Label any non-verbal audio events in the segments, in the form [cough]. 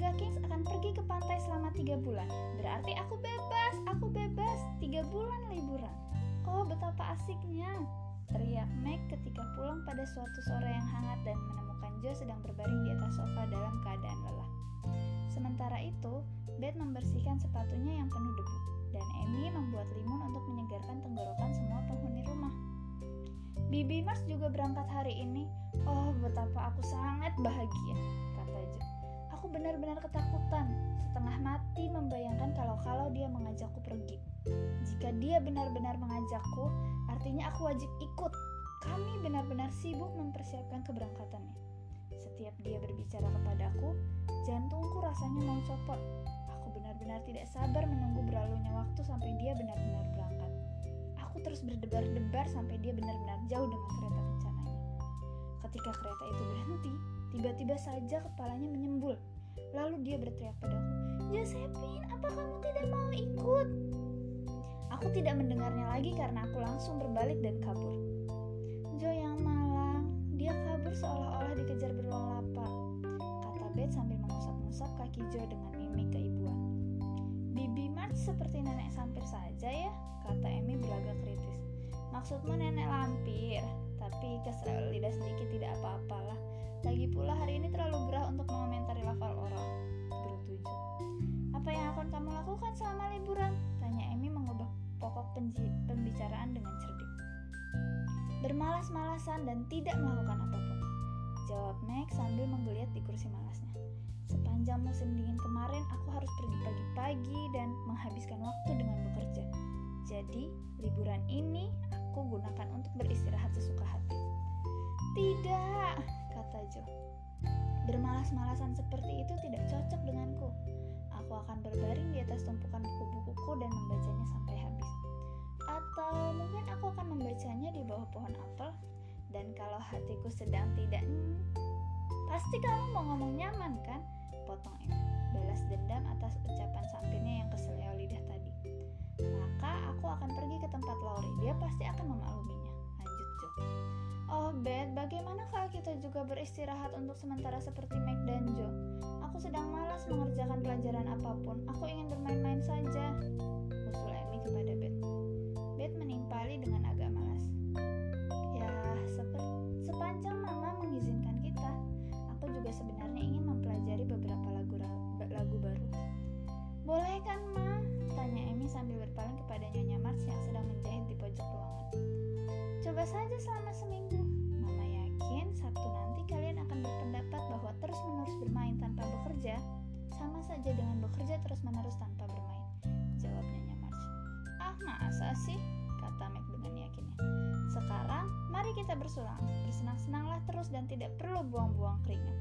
keluarga Kings akan pergi ke pantai selama tiga bulan. Berarti aku bebas, aku bebas. Tiga bulan liburan. Oh, betapa asiknya. Teriak Meg ketika pulang pada suatu sore yang hangat dan menemukan Joe sedang berbaring di atas sofa dalam keadaan lelah. Sementara itu, Beth membersihkan sepatunya yang penuh debu, dan Amy membuat limun untuk menyegarkan tenggorokan semua penghuni rumah. Bibi Mars juga berangkat hari ini. Oh, betapa aku sangat bahagia, benar-benar ketakutan, setengah mati membayangkan kalau-kalau dia mengajakku pergi. Jika dia benar-benar mengajakku, artinya aku wajib ikut. Kami benar-benar sibuk mempersiapkan keberangkatannya. Setiap dia berbicara kepadaku, jantungku rasanya mau copot. Aku benar-benar tidak sabar menunggu berlalunya waktu sampai dia benar-benar berangkat. Aku terus berdebar-debar sampai dia benar-benar jauh dengan kereta kencananya. Ketika kereta itu berhenti, tiba-tiba saja kepalanya menyembul. Lalu dia berteriak padaku, Josephine, apa kamu tidak mau ikut? Aku tidak mendengarnya lagi karena aku langsung berbalik dan kabur. Jo yang malang, dia kabur seolah-olah dikejar beruang lapar, kata Beth sambil mengusap-ngusap kaki Jo dengan mimik keibuan. Bibi March seperti nenek sampir saja ya, kata Amy berlagak kritis. Maksudmu nenek lampir, tapi kesel lidah sedikit tidak apa-apalah. Lagi pula hari ini terlalu gerah untuk mengomentari lafal orang. Gerutu Jo. Apa yang akan kamu lakukan selama liburan? Tanya Amy mengubah pokok pembicaraan dengan cerdik. Bermalas-malasan dan tidak melakukan apa pun. Jawab Meg sambil menggeliat di kursi malasnya. Sepanjang musim dingin kemarin, aku harus pergi pagi-pagi dan menghabiskan waktu dengan bekerja. Jadi, liburan ini aku gunakan untuk beristirahat sesuka hati. Tidak, Jo. Bermalas-malasan seperti itu tidak cocok denganku. Aku akan berbaring di atas tumpukan buku-bukuku dan membacanya sampai habis. Atau mungkin aku akan membacanya di bawah pohon apel. Dan kalau hatiku sedang tidak, hmm, pasti kamu mau ngomong nyaman kan? Potong Em. Balas dendam atas ucapan sampirnya yang keseleo lidah tadi. Maka aku akan pergi ke tempat Lori. Dia pasti akan memakluminya. Lanjut Jo. Oh Beth, bagaimana kalau kita juga beristirahat untuk sementara seperti Meg dan Joe? Aku sedang malas mengerjakan pelajaran apa pun. Aku ingin bermain-main saja. Usul Amy kepada Beth. Beth menimpali dengan agak malas. Ya, sepanjang Mama mengizinkan kita, aku juga sebenarnya ingin mempelajari beberapa lagu lagu baru. Boleh kan, Ma? Tanya Amy sambil berpaling kepada Nyonya Mars yang sedang menjahit di pojok ruangan. Coba saja selama seminggu. Mama yakin Sabtu nanti kalian akan berpendapat bahwa terus-menerus bermain tanpa bekerja sama saja dengan bekerja terus-menerus tanpa bermain. Jawab Nyonya Mars. Ah, masa sih? Kata Meg dengan yakinnya. Sekarang, mari kita bersulang. Bersenang-senanglah terus dan tidak perlu buang-buang keringat.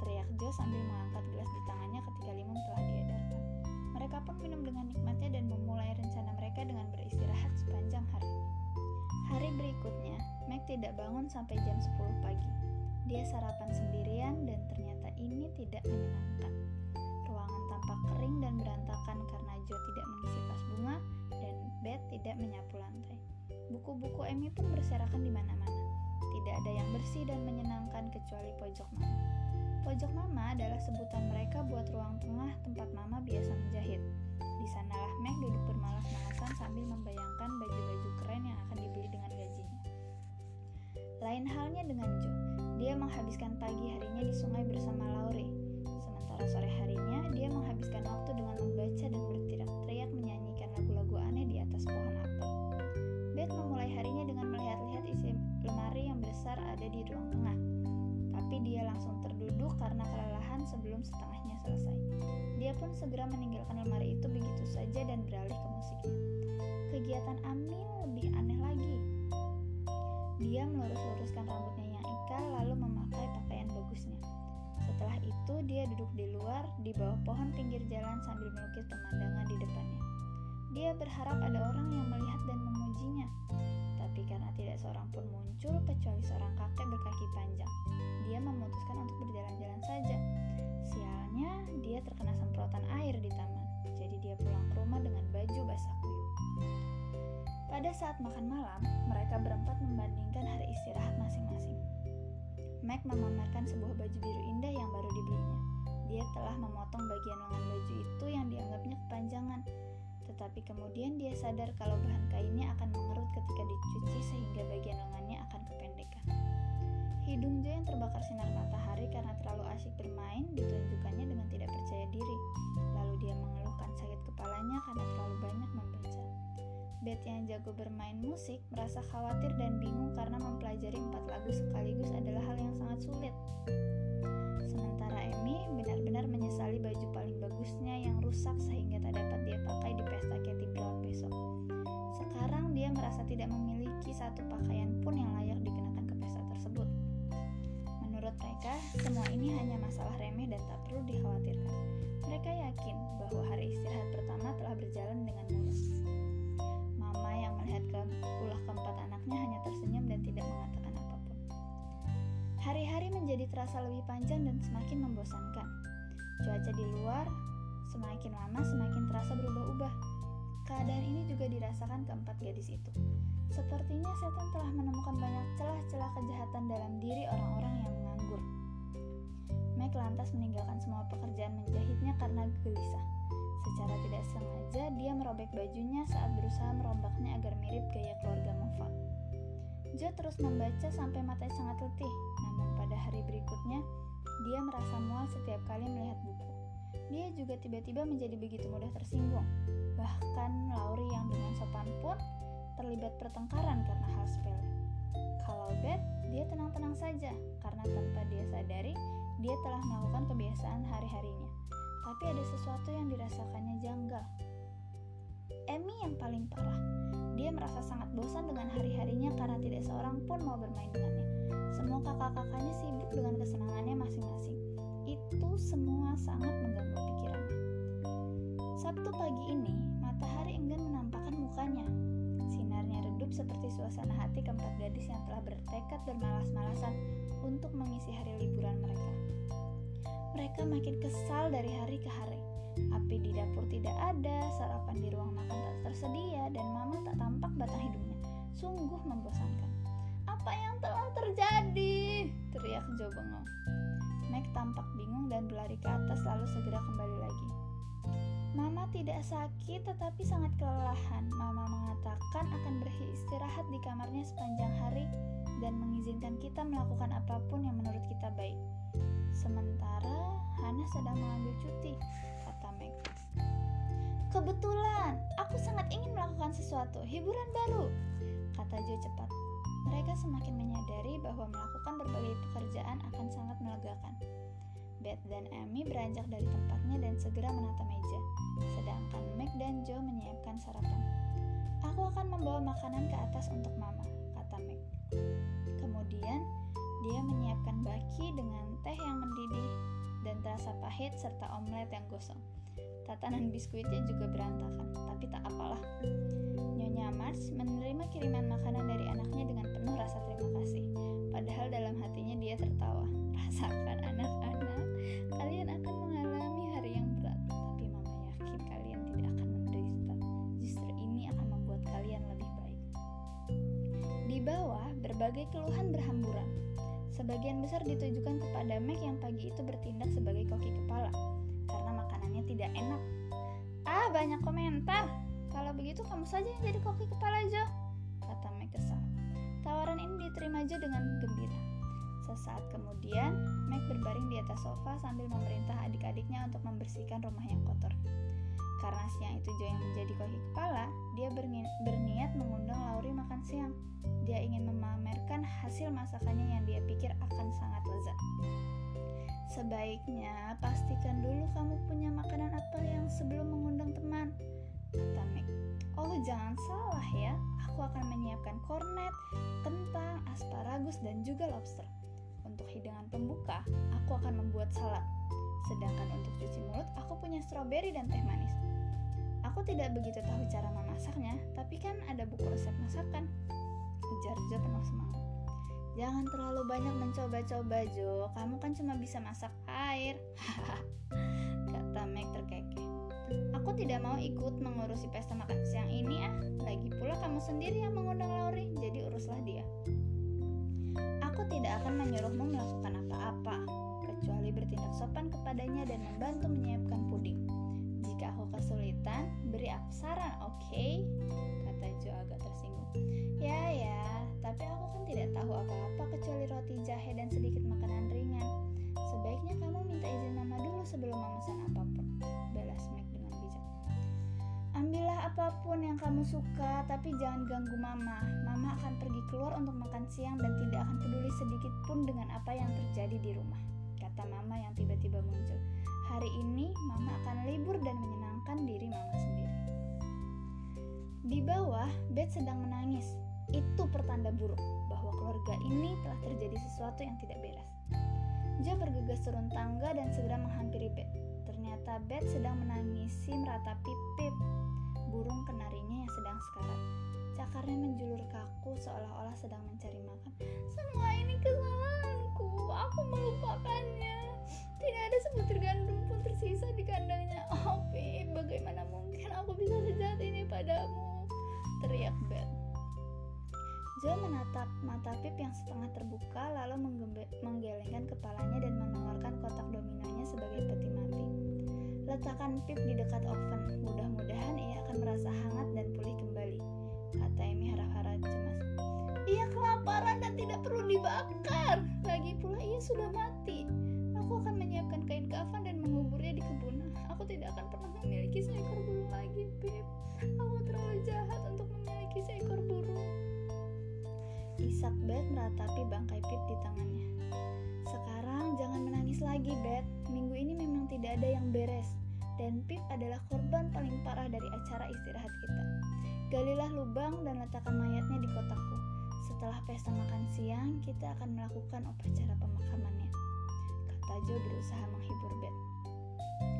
Teriak Jo sambil mengangkat gelas di tangannya ketika limun telah diedarkan. Mereka pun minum dengan tidak bangun sampai jam 10 pagi. Dia sarapan sendirian dan ternyata ini tidak menyenangkan. Ruangan tampak kering dan berantakan karena Joe tidak mengisi tas bunga dan Beth tidak menyapu lantai. Buku-buku Amy pun berserakan di mana-mana. Tidak ada yang bersih dan menyenangkan kecuali pojok mama. Pojok mama adalah sebutan mereka buat ruang tengah tempat mama biasa menjahit. Di sanalah Meg duduk bermalas-malasan sambil membayangkan baju-baju keren yang akan dibeli dengan. Lain halnya dengan Joe, dia menghabiskan pagi harinya di sungai bersama Laurie. Sementara sore harinya, dia menghabiskan waktu dengan membaca dan berteriak-teriak menyanyikan lagu-lagu aneh di atas pohon apel. Beth memulai harinya dengan melihat-lihat isi lemari yang besar ada di ruang tengah. Tapi dia langsung terduduk karena kelelahan sebelum setengahnya selesai. Dia pun segera meninggalkan lemari itu begitu saja dan beralih ke musiknya. Kegiatan Amin lebih aneh lagi. Dia melurus-luruskan rambutnya yang ikal lalu memakai pakaian bagusnya. Setelah itu dia duduk di luar di bawah pohon pinggir jalan sambil melukis pemandangan di depannya. Dia berharap ada orang yang melihat dan memujinya. Tapi karena tidak seorang pun muncul kecuali seorang kakek berkaki panjang, dia memutuskan untuk berjalan-jalan saja. Sialnya, dia terkena semprotan air di taman. Jadi dia pulang ke rumah dengan baju basah kuyup. Pada saat makan malam, mereka berempat membandingkan hari istirahat masing-masing. Mac memamerkan sebuah baju biru indah yang baru dibelinya. Dia telah memotong bagian lengan baju itu yang dianggapnya kepanjangan. Tetapi kemudian dia sadar kalau bahan kainnya akan mengerut ketika dicuci sehingga bagian lengannya akan kependekan. Hidung Jo yang terbakar sinar matahari karena terlalu asyik bermain ditunjukkannya dengan tidak percaya diri. Lalu dia mengeluhkan sakit kepalanya karena terlalu banyak membaca. Beth yang jago bermain musik merasa khawatir dan bingung karena mempelajari empat lagu sekaligus adalah hal yang sangat sulit. Sementara Emmy benar-benar menyesali baju paling bagusnya yang rusak sehingga tak dapat dia pakai di pesta Katy Brown besok. Sekarang dia merasa tidak memiliki satu pakaian pun yang layak dikenakan ke pesta tersebut. Menurut mereka, semua ini hanya masalah remeh dan tak perlu dikhawatirkan. Mereka yakin bahwa hari istirahat pertama telah berjalan dengan mulus. Yang melihat ke ulah keempat anaknya hanya tersenyum dan tidak mengatakan apa pun. Hari-hari menjadi terasa lebih panjang dan semakin membosankan. Cuaca di luar semakin lama semakin terasa berubah-ubah. Keadaan ini juga dirasakan keempat gadis itu. Sepertinya setan telah menemukan banyak celah-celah kejahatan dalam diri orang-orang yang menganggur. Meg lantas meninggalkan semua pekerjaan menjahitnya karena gelisah. Secara tidak sengaja, dia merobek bajunya saat berusaha merombaknya agar mirip gaya keluarga Mova. Jo terus membaca sampai matanya sangat letih, namun pada hari berikutnya, dia merasa mual setiap kali melihat buku. Dia juga tiba-tiba menjadi begitu mudah tersinggung. Bahkan Lauri yang dengan sopan pun terlibat pertengkaran karena hal sepele. Kalau Beth, dia tenang-tenang saja karena tanpa dia sadari, dia telah melakukan kebiasaan hari-harinya. Sesuatu yang dirasakannya janggal. Emmy yang paling parah. Dia merasa sangat bosan dengan hari-harinya karena tidak seorang pun mau bermain dengannya. Semua kakak-kakaknya sibuk dengan kesenangannya masing-masing. Itu semua sangat mengganggu pikirannya. Sabtu pagi ini, matahari enggan menampakkan mukanya. Sinarnya redup seperti suasana hati keempat gadis yang telah bertekad bermalas-malasan untuk mengisi hari liburan mereka. Mereka makin kesal dari hari ke hari. Api di dapur tidak ada, sarapan di ruang makan tak tersedia, dan mama tak tampak batang hidungnya. Sungguh membosankan. Apa yang telah terjadi? Teriak Joe bengong. Meg tampak bingung dan berlari ke atas lalu segera kembali lagi. Mama tidak sakit tetapi sangat kelelahan. Mama mengatakan akan beristirahat di kamarnya sepanjang hari dan mengizinkan kita melakukan apa pun yang menurut kita baik. Sementara Hana sedang mengambil cuti. Kebetulan, aku sangat ingin melakukan sesuatu, hiburan baru, kata Jo cepat. Mereka semakin menyadari bahwa melakukan berbagai pekerjaan akan sangat melegakan. Beth dan Amy beranjak dari tempatnya dan segera menata meja, sedangkan Meg dan Joe menyiapkan sarapan. Aku akan membawa makanan ke atas untuk Mama, kata Meg. Kemudian, dia menyiapkan baki dengan teh yang mendidih dan terasa pahit serta omelet yang gosong. Tatanan biskuitnya juga berantakan, tapi tak apalah. Nyonya Mars menerima kiriman makanan dari anaknya dengan penuh rasa terima kasih. Padahal dalam hatinya dia tertawa. Rasakan anak-anak, kalian akan mengalami hari yang berat. Tapi mama yakin kalian tidak akan menderita. Justru ini akan membuat kalian lebih baik. Di bawah, berbagai keluhan berhamburan. Sebagian besar ditujukan kepada Meg yang pagi itu bertindak sebagai koki kepala tidak enak. Ah, banyak komentar. Kalau begitu kamu saja yang jadi koki kepala Jo, kata Meg kesal. Tawaran ini diterima Jo dengan gembira. Sesaat kemudian, Meg berbaring di atas sofa sambil memerintah adik-adiknya untuk membersihkan rumah yang kotor. Karena siang itu Jo yang menjadi koki kepala, dia berniat mengundang Lauri makan siang. Dia ingin memamerkan hasil masakannya yang dia pikir akan sangat lezat. Sebaiknya pastikan dulu kamu punya makanan apa yang sebelum mengundang teman, kata Meg. Oh jangan salah ya, aku akan menyiapkan kornet, kentang, asparagus, dan juga lobster. Untuk hidangan pembuka, aku akan membuat salad. Sedangkan untuk cuci mulut, aku punya stroberi dan teh manis. Aku tidak begitu tahu cara memasaknya, tapi kan ada buku resep masakan. Ujar Jo penuh semangat. Jangan terlalu banyak mencoba-coba Jo, kamu kan cuma bisa masak air. [laughs] Kata Meg terkekeh. Aku tidak mau ikut mengurusi pesta makan siang ini ah. Lagi pula kamu sendiri yang mengundang Lauri, jadi uruslah dia. Aku tidak akan menyuruhmu melakukan apa-apa, kecuali bertindak sopan kepadanya dan membantu menyiapkan puding. Jika aku kesulitan, beri aku saran, oke? Okay? Kata Joe agak tersinggung. Ya, ya, tapi aku kan tidak tahu apa-apa kecuali roti jahe dan sedikit makanan ringan. Sebaiknya kamu minta izin mama dulu sebelum memesan apa pun. Balas Mac dengan bijak. Ambillah apa pun yang kamu suka, tapi jangan ganggu mama. Mama akan pergi keluar untuk makan siang dan tidak akan peduli sedikit pun dengan apa yang terjadi di rumah. Kata mama yang tiba-tiba muncul. Hari ini mama akan libur dan menyenangkan diri mama sendiri. Di bawah, Beth sedang menangis. Itu pertanda buruk bahwa keluarga ini telah terjadi sesuatu yang tidak beres. Joe bergegas turun tangga dan segera menghampiri Beth. Ternyata Beth sedang menangisi meratapi Pip, burung kenarinya yang sedang sekarat. Cakarnya menjulur kaku seolah-olah sedang mencari makan. Semua ini kesalahanku, aku melupakannya. Tidak ada sebutir gandum pun tersisa di kandangnya. Oh Pip, bagaimana mungkin aku bisa sejahat ini padamu? Joe menatap mata Pip yang setengah terbuka lalu menggelengkan kepalanya dan mengeluarkan kotak dominonya sebagai peti mati. Letakkan Pip di dekat oven. Mudah-mudahan ia akan merasa hangat dan pulih kembali. Kata Amy harap-harap cemas. Ia kelaparan dan tidak perlu dibakar. Lagi pula ia sudah mati. Aku akan menyiapkan kain kafan dan menguburnya di kebun. Aku tidak akan pernah memiliki seekor burung lagi, Pip. Aku terlalu jahat untuk memiliki seekor burung. Isak Beth meratapi bangkai Pip di tangannya. Sekarang jangan menangis lagi, Beth. Minggu ini memang tidak ada yang beres. Dan Pip adalah korban paling parah dari acara istirahat kita. Galilah lubang dan letakkan mayatnya di kotakku. Setelah pesta makan siang, kita akan melakukan upacara pemakamannya. Kata Joe berusaha menghibur Beth.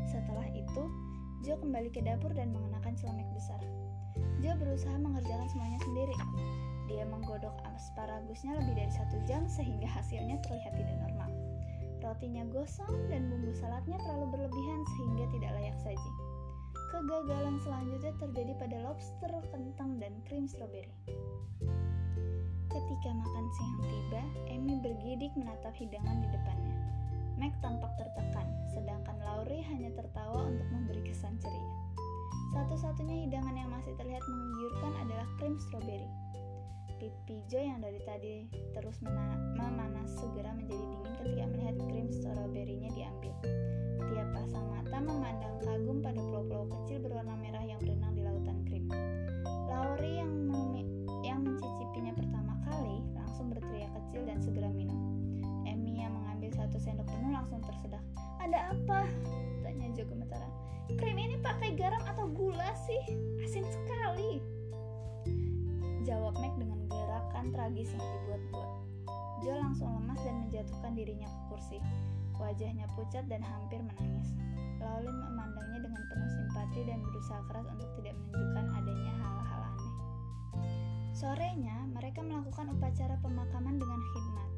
Setelah itu, Joe kembali ke dapur dan mengenakan celemek besar. Joe berusaha mengerjakan semuanya sendiri. Dia menggodok asparagusnya lebih dari satu jam sehingga hasilnya terlihat tidak normal. Rotinya gosong dan bumbu saladnya terlalu berlebihan sehingga tidak layak saji. Kegagalan selanjutnya terjadi pada lobster, kentang, dan krim stroberi. Ketika makan siang tiba, Amy bergidik menatap hidangan di depannya. Mac tampak tertekan, sedangkan Laurie hanya tertawa untuk memberi kesan ceria. Satu-satunya hidangan yang masih terlihat menggiurkan adalah krim stroberi. Pipi Joe yang dari tadi terus memanas segera menjadi dingin ketika melihat krim stroberinya diambil. Tiap pasang mata memandang kagum pada pulau-pulau kecil berwarna merah yang berenang di lautan krim. Laurie yang yang mencicipinya pertama kali langsung berteriak kecil dan segera minum. Emmy yang mengambil satu sendok penuh langsung tersedak. Ada apa? Tanya Joe gemetaran. Krim ini pakai garam atau gula sih? Asin sekali. Jawab Mac dengan gerakan tragis yang dibuat-buat. Joe langsung lemas dan menjatuhkan dirinya ke kursi. Wajahnya pucat dan hampir menangis. Laulin memandangnya dengan penuh simpati dan berusaha keras untuk tidak menunjukkan adanya hal-hal aneh. Sorenya, mereka melakukan upacara pemakaman dengan khidmat.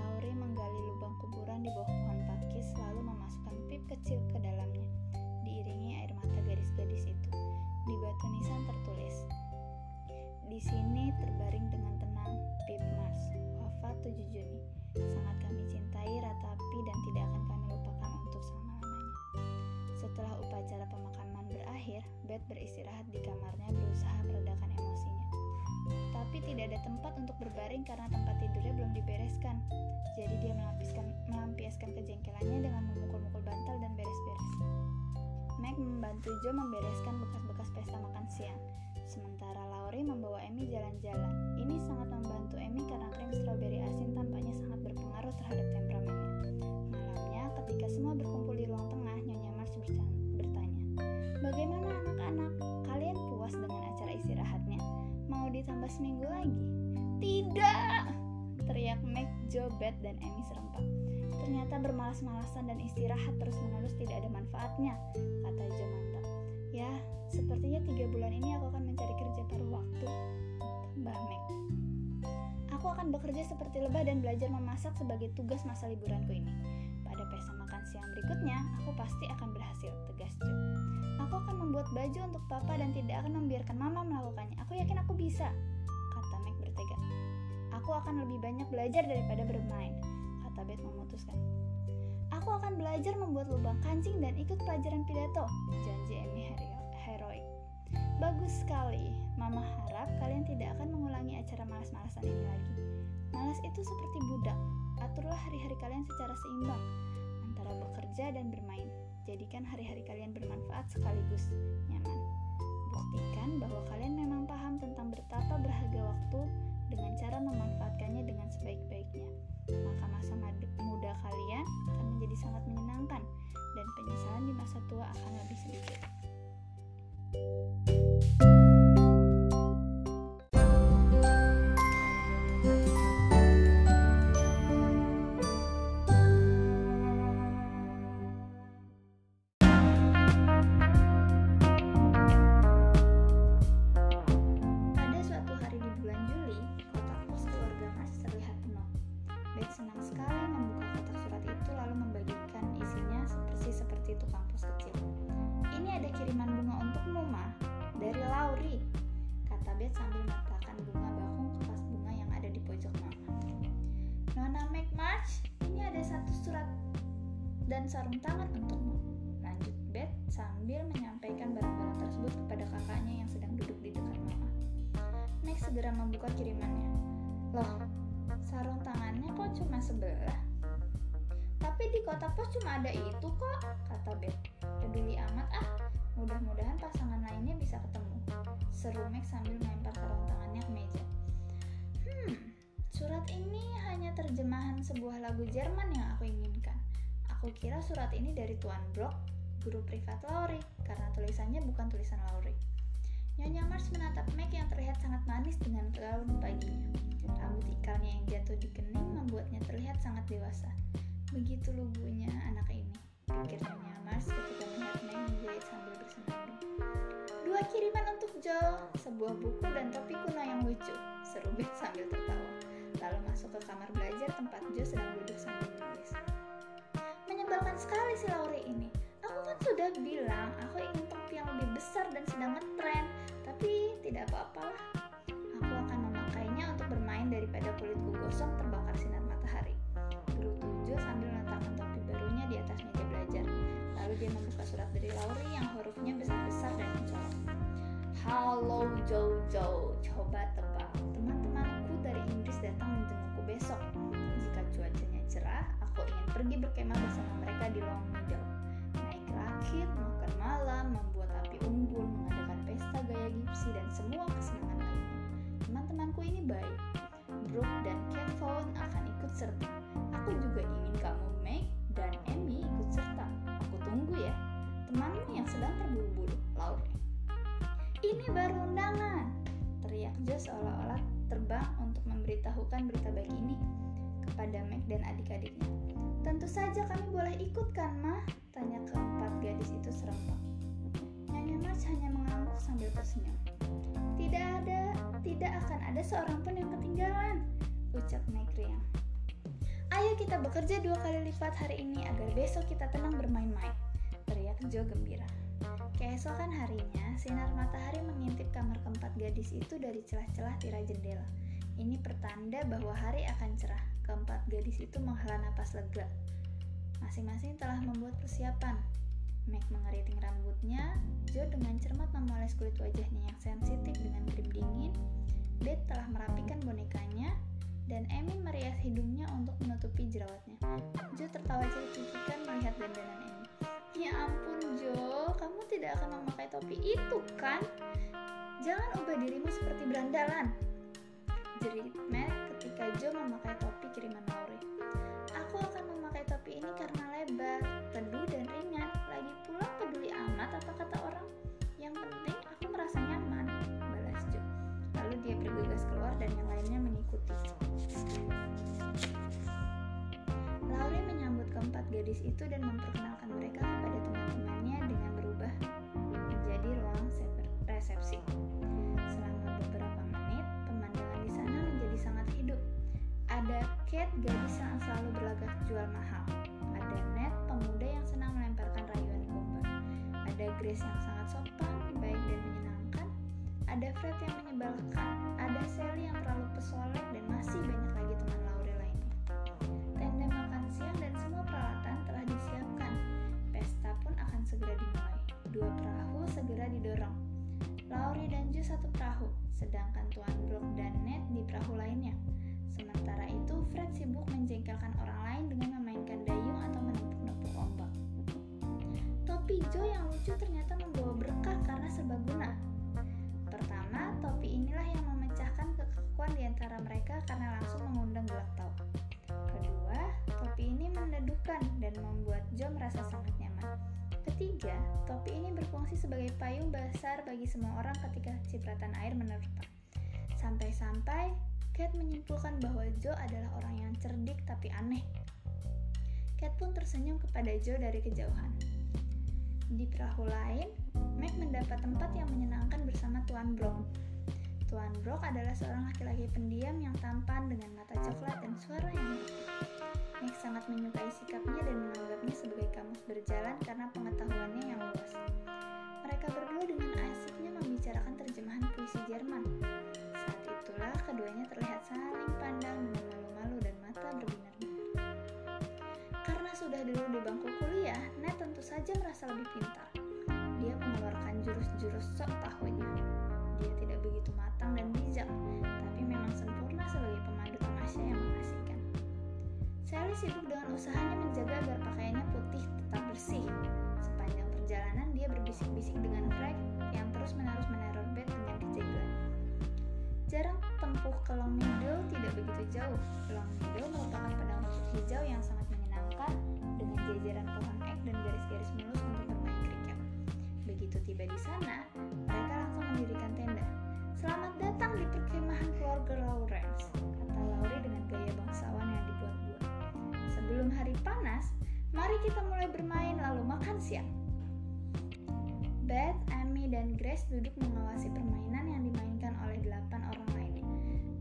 Lauri menggali lubang kuburan di bawah pohon pakis lalu memasukkan pip kecil ke dalamnya. Diiringi air mata gadis-gadis itu. Di batu nisan tertulis, di sini terbaring dengan tenang Pip Mars, wafat 7 Juni. Sangat kami cintai Ratapi dan tidak akan kami lupakan untuk selama-lamanya. Setelah upacara pemakaman berakhir, Beth beristirahat di kamarnya berusaha meredakan emosinya. Tapi tidak ada tempat untuk berbaring karena tempat tidurnya belum dibereskan. Jadi dia melapiskan, melampiaskan kejengkelannya dengan memukul-mukul bantal dan beres-beres. Meg membantu Joe membereskan bekas-bekas pesta makan siang. Sementara Laurie membawa Emmy jalan-jalan. Ini sangat membantu Emmy karena krim stroberi asin tampaknya sangat berpengaruh terhadap temperamennya. Malamnya, ketika semua berkumpul di ruang tengah, Nyonya Mars bertanya, Bagaimana anak-anak? Kalian puas dengan acara istirahatnya? Mau ditambah seminggu lagi? Tidak! Teriak Meg, Joe, Beth, dan Emmy serempak. Ternyata bermalas-malasan dan istirahat terus-menerus tidak ada manfaatnya, kata Joe akan bekerja seperti lebah dan belajar memasak sebagai tugas masa liburanku ini. Pada pesta makan siang berikutnya, aku pasti akan berhasil, tegas Joe. Aku akan membuat baju untuk papa dan tidak akan membiarkan mama melakukannya. Aku yakin aku bisa, kata Meg bertega. Aku akan lebih banyak belajar daripada bermain, kata Beth memutuskan. Aku akan belajar membuat lubang kancing dan ikut pelajaran pidato, janji Amy heroik. Bagus sekali, Mama harap kalian tidak akan mengulangi acara malas-malasan ini lagi. Malas itu seperti budak, aturlah hari-hari kalian secara seimbang antara bekerja dan bermain. Jadikan hari-hari kalian bermanfaat sekaligus nyaman. Buktikan bahwa kalian memang paham tentang betapa berharga waktu dengan cara memanfaatkannya dengan segera membuka kirimannya. Loh, sarung tangannya kok cuma sebelah? Tapi di kotak pos cuma ada itu kok, kata Beth. Peduli amat ah, mudah-mudahan pasangan lainnya bisa ketemu. Seru Max sambil melempar sarung tangannya ke meja. Hmm, surat ini hanya terjemahan sebuah lagu Jerman yang aku inginkan. Aku kira surat ini dari Tuan Brock, guru privat Laurie, karena tulisannya bukan tulisan Laurie. Nyonya Mars menatap Meg yang terlihat sangat manis dengan gaun paginya. Rambut ikalnya yang jatuh di kening membuatnya terlihat sangat dewasa. Begitu lugunya anak ini, pikir Nyonya Mars ketika melihat Meg menjahit sambil bersenandung. Dua kiriman untuk Joe, sebuah buku dan topi kuno yang lucu, seru Beth sambil tertawa. Lalu masuk ke kamar belajar tempat Joe sedang duduk sambil menulis menyebalkan sekali si Lauri ini. Aku kan sudah bilang aku ingin topi yang lebih besar dan sedang ngetren, tapi tidak apa-apalah. Aku akan memakainya untuk bermain daripada kulitku gosong terbakar sinar matahari. Guru tujuh sambil meletakkan topi barunya di atas meja belajar. Lalu dia membuka surat dari Lauri yang hurufnya besar-besar dan mencolok. Halo Jojo, coba tebak. Teman-temanku dari Inggris datang menjengukku besok. Jika cuacanya cerah, aku ingin pergi berkemah bersama mereka di Long Meadow. Naik rakit, makan malam, membuat api unggun, mengadakan pesta gaya gipsi, dan semua kesenangan lainnya. Teman-temanku ini baik. Brooke dan Kevin akan ikut serta. Aku juga ingin kamu, Meg, dan Emmy ikut serta. Aku tunggu ya. Temanmu yang sedang terburu-buru, Laure. Ini baru undangan, teriak Jo seolah-olah terbang untuk memberitahukan berita baik ini kepada Meg dan adik-adiknya. Tentu saja kami boleh ikut kan, Mah? Tanya keempat gadis itu serempak. Nyonya Mas hanya mengangguk sambil tersenyum. Tidak ada, tidak akan ada seorang pun yang ketinggalan, ucap Meg riang. Ayo kita bekerja dua kali lipat hari ini agar besok kita tenang bermain-main, teriak Jo gembira. Keesokan harinya, sinar matahari mengintip kamar keempat gadis itu dari celah-celah tirai jendela. Ini pertanda bahwa hari akan cerah. Keempat gadis itu menghela napas lega. Masing-masing telah membuat persiapan. Meg mengeriting rambutnya, Joe dengan cermat memoles kulit wajahnya yang sensitif dengan krim dingin, Beth telah merapikan bonekanya, dan Amy merias hidungnya untuk menutupi jerawatnya. Joe tertawa cekikikan melihat dandanan Amy. Ya ampun Joe, kamu tidak akan memakai topi itu kan? Jangan ubah dirimu seperti berandalan jerit Matt ketika Joe memakai topi kiriman Laurie. Ini karena lebar, teduh, dan ringan. Lagi pula peduli amat apa kata orang. Yang penting aku merasa nyaman, balas Joe. Lalu dia bergegas keluar dan yang lainnya mengikuti. Laurie menyambut keempat gadis itu dan memperkenalkan mereka kepada teman-temannya dengan berubah menjadi ruang resepsi. Ada Kate, gadis yang selalu berlagak jual mahal. Grace yang sangat sopan, baik dan menyenangkan, ada Fred yang menyebalkan, ada Sally yang terlalu pesolek dan masih banyak lagi teman Laura lainnya. Tenda makan siang dan semua peralatan telah disiapkan. Pesta pun akan segera dimulai. Dua perahu segera didorong. Laurie dan Ju satu perahu, sedangkan Tuan Brook dan Ned di perahu lainnya. Sementara itu, Fred sibuk menjengkelkan orang lain dengan memainkan daya Topi Joe yang lucu ternyata membawa berkah karena serbaguna. Pertama, topi inilah yang memecahkan kekekuan di antara mereka karena langsung mengundang gelak tawa. Kedua, topi ini meneduhkan dan membuat Joe merasa sangat nyaman. Ketiga, topi ini berfungsi sebagai payung besar bagi semua orang ketika cipratan air menerpa. Sampai-sampai Cat menyimpulkan bahwa Joe adalah orang yang cerdik tapi aneh. Cat pun tersenyum kepada Joe dari kejauhan. Di perahu lain, Meg mendapat tempat yang menyenangkan bersama Tuan Brock. Tuan Brock adalah seorang laki-laki pendiam yang tampan dengan mata coklat dan suara yang lembut. Meg sangat menyukai sikapnya dan menganggapnya sebagai kamus berjalan karena pengetahuannya yang luas. Mereka berdua dengan asiknya membicarakan terjemahan puisi Jerman itulah keduanya terlihat saling pandang dengan malu-malu dan mata berbinar-binar. Karena sudah dulu di bangku kuliah, saja merasa lebih pintar. Dia mengeluarkan jurus-jurus sok tahunya. Dia tidak begitu matang dan bijak, tapi memang sempurna sebagai pemandu tamasya yang mengasihkan. Sally sibuk dengan usahanya menjaga agar pakaiannya putih tetap bersih. Sepanjang perjalanan dia berbisik-bisik dengan Frank yang terus-menerus meneror Beth dengan kejailan. Jarang tempuh ke Long Meadow tidak begitu jauh. Long Meadow merupakan padang rumput hijau yang sangat menyenangkan dengan jajaran pohon dan garis-garis mulus untuk bermain kriket. Begitu tiba di sana, mereka langsung mendirikan tenda. Selamat datang di perkemahan keluarga Lawrence, kata Laurie dengan gaya bangsawan yang dibuat-buat. Sebelum hari panas, mari kita mulai bermain lalu makan siang. Beth, Amy, dan Grace duduk mengawasi permainan yang dimainkan oleh delapan orang lainnya.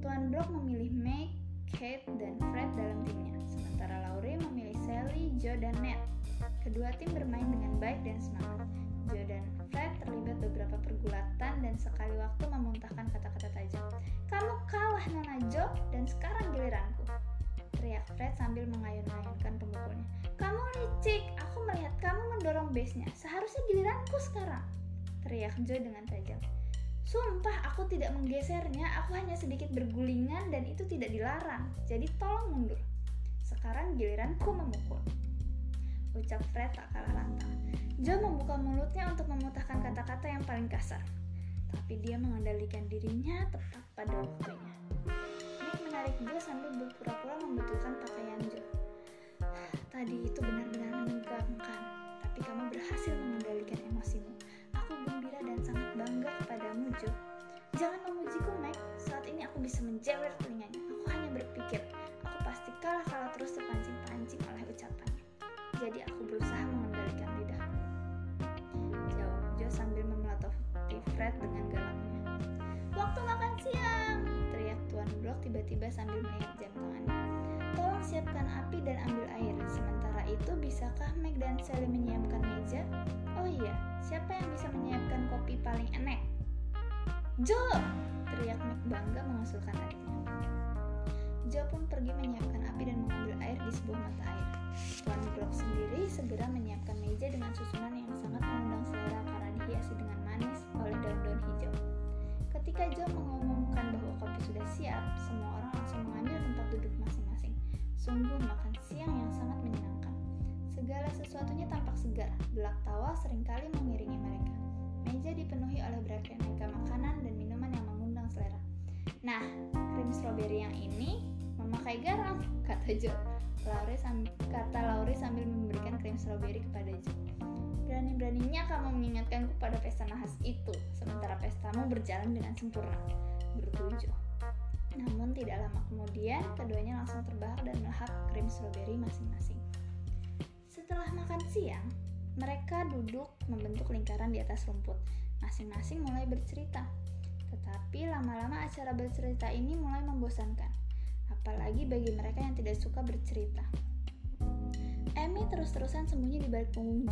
Tuan Brock memilih Meg, Kate, dan Fred dalam timnya, sementara Laurie memilih Sally, Joe, dan Ned. Kedua tim bermain dengan baik dan semangat. Joe dan Fred terlibat beberapa pergulatan dan sekali waktu memuntahkan kata-kata tajam. Kamu kalah Nona Joe dan sekarang giliranku. Teriak Fred sambil mengayun-ayunkan pemukulnya. Kamu licik, aku melihat kamu mendorong base-nya. Seharusnya giliranku sekarang. Teriak Joe dengan tajam. Sumpah aku tidak menggesernya, aku hanya sedikit bergulingan dan itu tidak dilarang. Jadi tolong mundur. Sekarang giliranku memukul. Ucap Fred tak kalah lantang. Joe membuka mulutnya untuk memutahkan kata-kata yang paling kasar. Tapi dia mengendalikan dirinya tepat pada waktunya. Nick menarik Joe sambil berpura-pura membetulkan pakaian Joe. Tadi itu benar-benar menegangkan, tapi kamu berhasil mengendalikan emosimu. Aku gembira dan sangat bangga kepadamu, Jo. Jangan memujiku, Mac. Saat ini aku bisa menjewer telinganya. Aku hanya berpikir, aku pasti kalah kalau terus. Jadi aku berusaha mengendalikan lidah. Jawab Jo sambil memelototi Fred dengan galaknya. Waktu makan siang! Teriak Tuan Blok tiba-tiba sambil melihat jam. Tolong siapkan api dan ambil air. Sementara itu, bisakah Meg dan Sally menyiapkan meja? Oh iya, siapa yang bisa menyiapkan kopi paling enak? Joe! Teriak Meg bangga mengusulkan adiknya. Joe pun pergi menyiapkan api dan mengambil air di sebuah mata air. Tuan Blok sendiri segera menyiapkan meja dengan susunan yang sangat mengundang selera karena dihiasi dengan manis oleh daun-daun hijau. Ketika Joe mengumumkan bahwa kopi sudah siap, semua orang langsung mengambil tempat duduk masing-masing. Sungguh makan siang yang sangat menyenangkan. Segala sesuatunya tampak segar, belak tawa sering kali mengiringi mereka. Meja dipenuhi oleh beraneka makanan dan minuman yang mengundang selera. Nah, krim stroberi yang ini memakai garam, kata Joe. Sambil, kata Laurie sambil memberikan krim stroberi kepada Joe. Berani-beraninya kamu mengingatkanku pada pesta nahas itu, sementara pestamu berjalan dengan sempurna. Bertujuh. Namun tidak lama kemudian, keduanya langsung terbahak dan melahap krim stroberi masing-masing. Setelah makan siang, mereka duduk membentuk lingkaran di atas rumput. Masing-masing mulai bercerita. Tetapi lama-lama acara bercerita ini mulai membosankan apalagi bagi mereka yang tidak suka bercerita. Amy terus-terusan sembunyi di balik punggung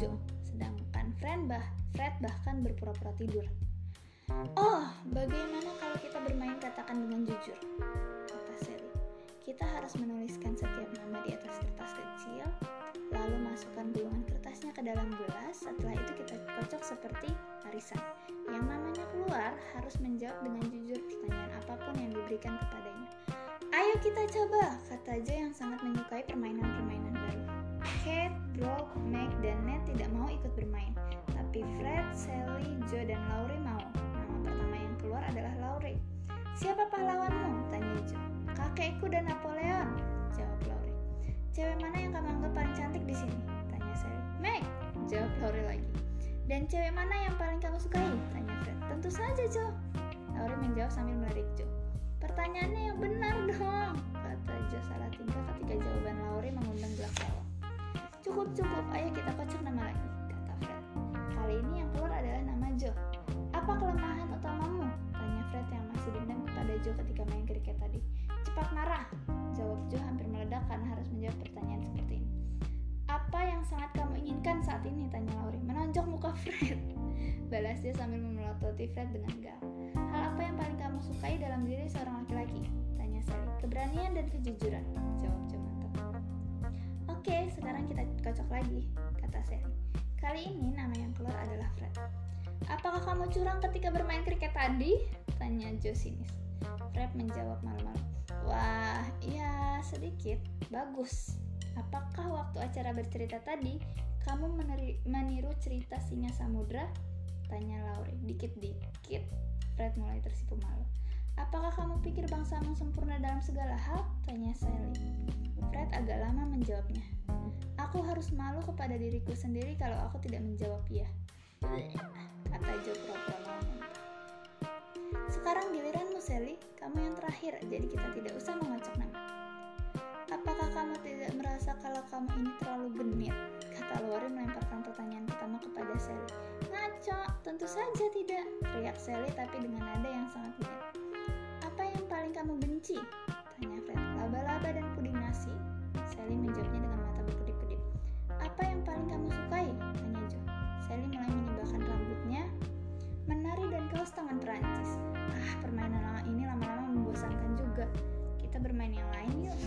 sedangkan Fred, bah Fred bahkan berpura-pura tidur. Oh, bagaimana kalau kita bermain katakan dengan jujur? Kata Sally. Kita harus menuliskan setiap nama di atas kertas kecil, Lalu masukkan gulungan kertasnya ke dalam gelas. Setelah itu kita kocok seperti arisan. Yang namanya keluar harus menjawab dengan jujur pertanyaan apa pun yang diberikan kepadanya. Ayo kita coba, kata Jo yang sangat menyukai permainan-permainan baru. Kate, Brooke, Meg, dan Ned tidak mau ikut bermain. Tapi Fred, Sally, Joe, dan Laurie mau. Nama pertama yang keluar adalah Laurie. Siapa pahlawanmu? Tanya Joe. Kakekku dan Napoleon, jawab Laurie. Cewek mana yang kamu anggap paling cantik di sini? Tanya Sally. Meg, jawab Laurie lagi. Dan cewek mana yang paling kamu sukai? Tanya Fred. Tentu saja Joe. Laurie menjawab sambil melirik Joe. Pertanyaannya yang benar dong, kata Joe salah tingkah ketika jawaban Laurie mengundang gelak tawa. Cukup cukup, ayo kita kocok nama lagi, kata Fred. Kali ini yang keluar adalah nama Joe. Apa kelemahan utamamu? Tanya Fred yang masih dendam kepada Joe ketika main kriket tadi. Cepat marah, jawab Joe hampir meledak karena harus menjawab pertanyaan seperti ini. Apa yang sangat kamu inginkan saat ini? Tanya Laurie. Menonjok muka Fred. Balas dia sambil memelototi Fred dengan gal. Hal apa yang paling kamu sukai dalam diri seorang laki-laki? Tanya Sally. Keberanian dan kejujuran, jawab mantap. Oke, sekarang kita kocok lagi, kata Sally. Kali ini nama yang keluar adalah Fred. Apakah kamu curang ketika bermain kriket tadi? Tanya Joe. Fred menjawab malu-malu. Wah, iya sedikit. Bagus. Apakah waktu acara bercerita tadi kamu meniru cerita singa samudra? Tanya Laurie. Dikit-dikit. Fred mulai tersipu malu. Apakah kamu pikir bangsamu sempurna dalam segala hal? Tanya Sally. Fred agak lama menjawabnya. Aku harus malu kepada diriku sendiri kalau aku tidak menjawab ya. Kata Joe pura-pura Sekarang giliranmu Sally, kamu yang terakhir, jadi kita tidak usah mengocok nama. Apakah kamu tidak merasa kalau kamu ini terlalu genit? Kata Lauren melemparkan pertanyaan pertama kepada Sally ngaco? Tentu saja tidak, teriak Sally tapi dengan nada yang sangat mirip. Apa yang paling kamu benci? Tanya Fred. Laba-laba dan puding nasi. Sally menjawabnya dengan mata berkedip-kedip. Apa yang paling kamu sukai? Tanya Joe. Sally mulai menyebabkan rambutnya, menari dan kaos tangan Perancis. Ah, permainan ini lama-lama membosankan juga. Kita bermain yang lain yuk.